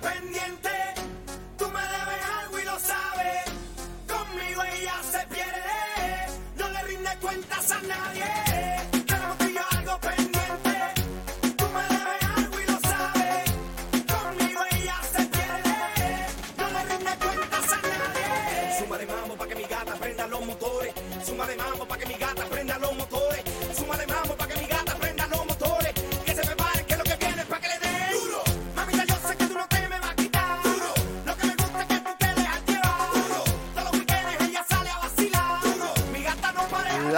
pendiente.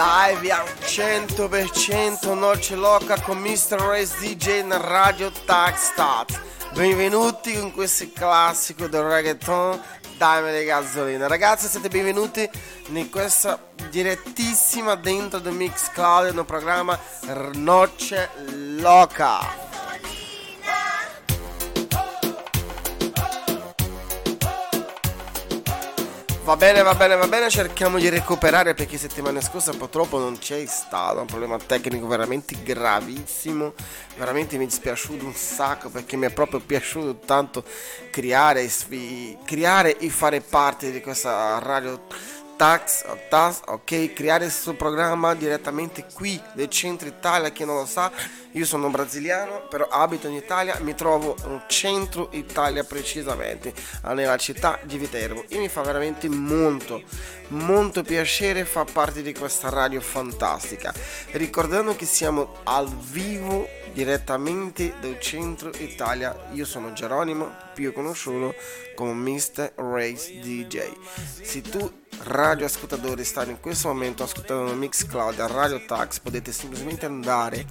Live al 100% Noce Loca con Mr. Race DJ na Radio Tag Stat. Benvenuti con questo classico del reggaeton Dame le gasolina. Ragazzi siete benvenuti in questa direttissima dentro del Mix Cloud nel programma Noce Loca. Va bene, va bene, va bene, cerchiamo di recuperare perché settimana scorsa purtroppo non c'è stato, un problema tecnico veramente gravissimo, veramente mi è dispiaciuto un sacco perché mi è proprio piaciuto tanto creare, creare e fare parte di questa radio Tax, tas, ok, creare questo programma direttamente qui del centro Italia, chi non lo sa, io sono brasiliano, però abito in Italia, mi trovo in centro Italia precisamente, nella città di Viterbo e mi fa veramente molto, molto piacere far parte di questa radio fantastica, ricordando che siamo al vivo direttamente dal centro Italia, io sono Geronimo, più conosciuto come Mr. Race DJ. Se tu radio ascoltatori state in questo momento ascoltando Mixcloud a Radio Tax. Potete semplicemente andare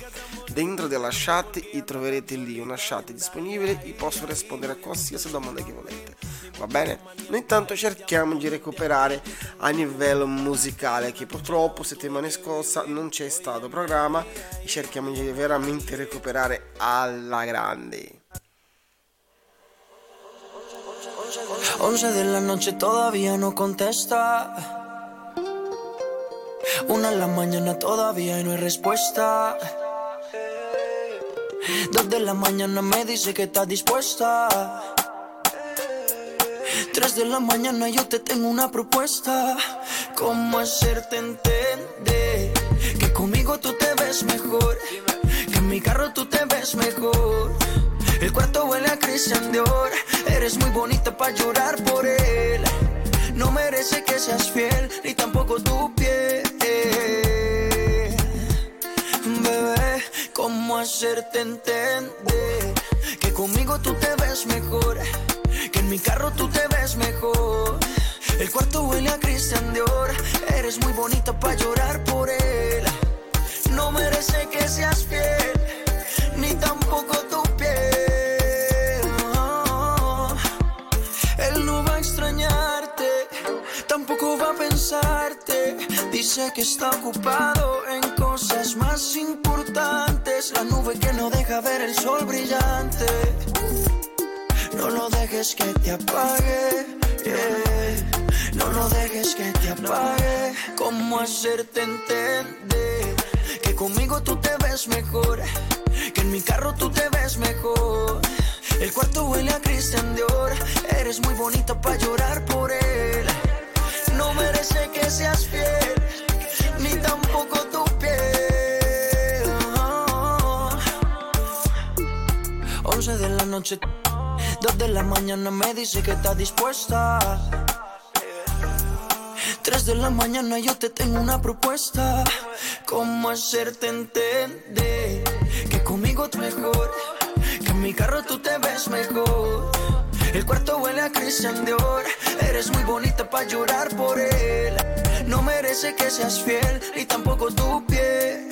dentro della chat e troverete lì una chat disponibile. E posso rispondere a qualsiasi domanda che volete. Va bene? noi intanto cerchiamo di recuperare a livello musicale che purtroppo settimana scorsa non c'è stato programma. E cerchiamo di veramente recuperare alla grande 11 de la noche todavía no contesta. Una en la mañana todavía no hay respuesta. Dos de la mañana me dice que está dispuesta. Tres de la mañana yo te tengo una propuesta. ¿Cómo hacerte entender que conmigo tú te ves mejor? Que en mi carro tú te ves mejor. El cuarto huele a Christian Dior. Eres muy bonita para llorar por él. No merece que seas fiel, ni tampoco tu piel. Bebé, ¿cómo hacerte entender que conmigo tú te ves mejor? Que en mi carro tú te ves mejor. El cuarto huele a Christian Dior. Eres muy bonita para llorar por él. No merece que seas Dice que está ocupado en cosas más importantes. La nube que no deja ver el sol brillante. No lo dejes que te apague. No lo dejes que te apague. ¿Cómo hacerte entender que conmigo tú te ves mejor? Que en mi carro tú te ves mejor. El cuarto huele a Christian Dior. Eres muy bonita para llorar por él. No merece que seas fiel, ni tampoco tu. 11 de la noche, 2 de la mañana me dice que está dispuesta. 3 de la mañana yo te tengo una propuesta. ¿Cómo hacerte entender que conmigo es mejor? Que en mi carro tú te ves mejor. El cuarto huele a Christian Dior. Eres muy bonita para llorar por él. No merece que seas fiel, ni tampoco tu piel.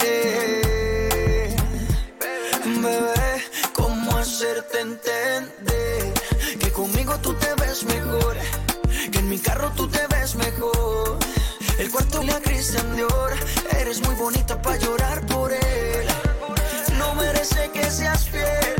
Bebé, ¿cómo hacerte entender que conmigo tú te ves mejor? Que en mi carro tú te ves mejor. El cuarto le a Christian Dior. Eres muy bonita para llorar por él. No merece que seas fiel,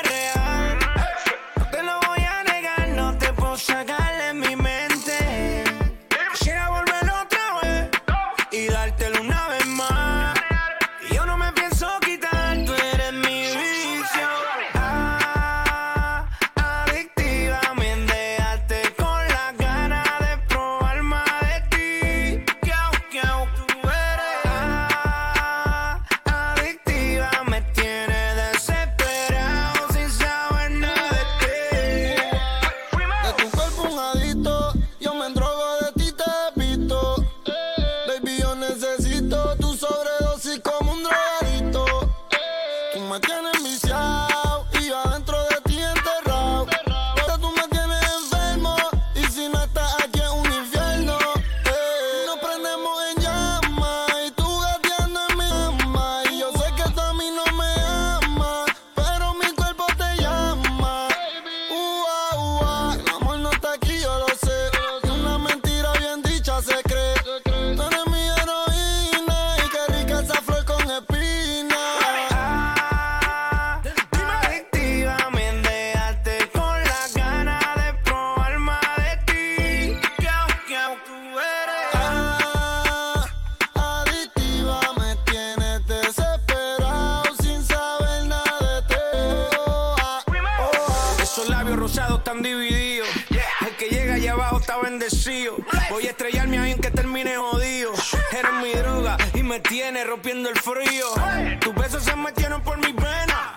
Voy a estrellarme a alguien que termine jodido. Eres mi droga y me tiene rompiendo el frío. Tus besos se metieron por mi pena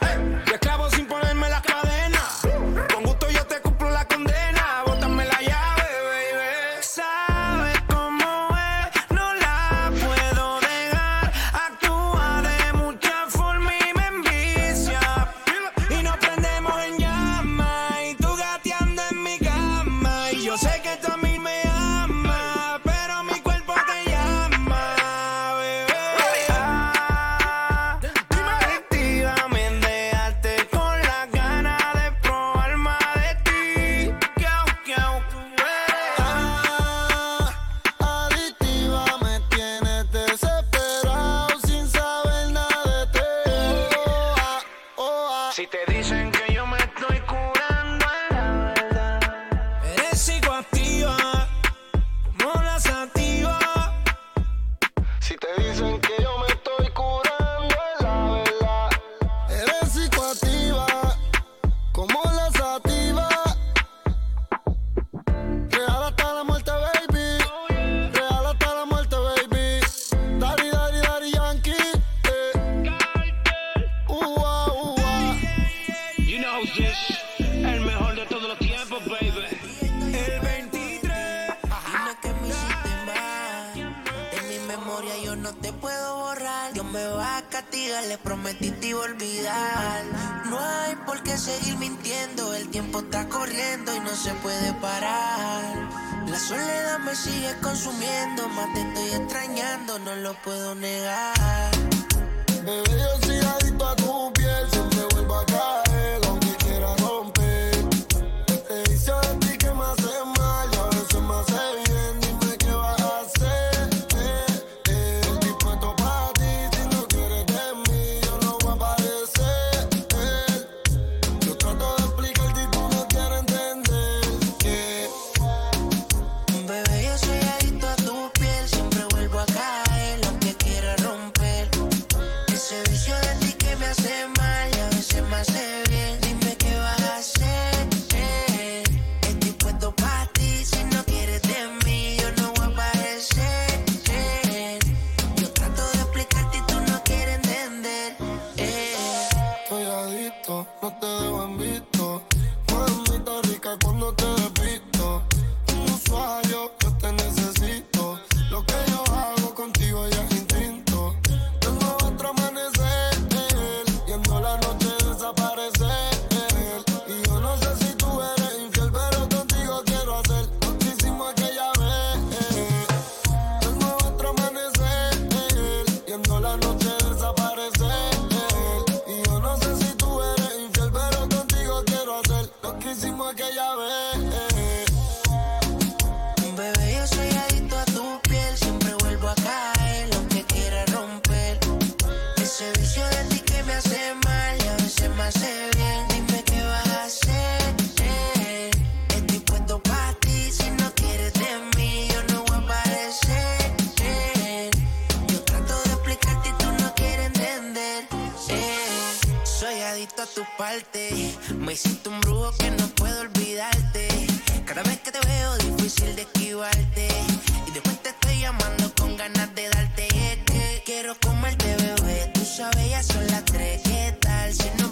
Si te dicen el tiempo está corriendo y no se puede parar. La soledad me sigue consumiendo, más te estoy extrañando, no lo puedo negar. Bebé, yo soy adicto a tu Me siento un brujo que no puedo olvidarte. Cada vez que te veo, difícil de esquivarte. Y después te estoy llamando con ganas de darte. Es que quiero comerte, bebé. Tú sabes, ya son las tres. ¿Qué tal si no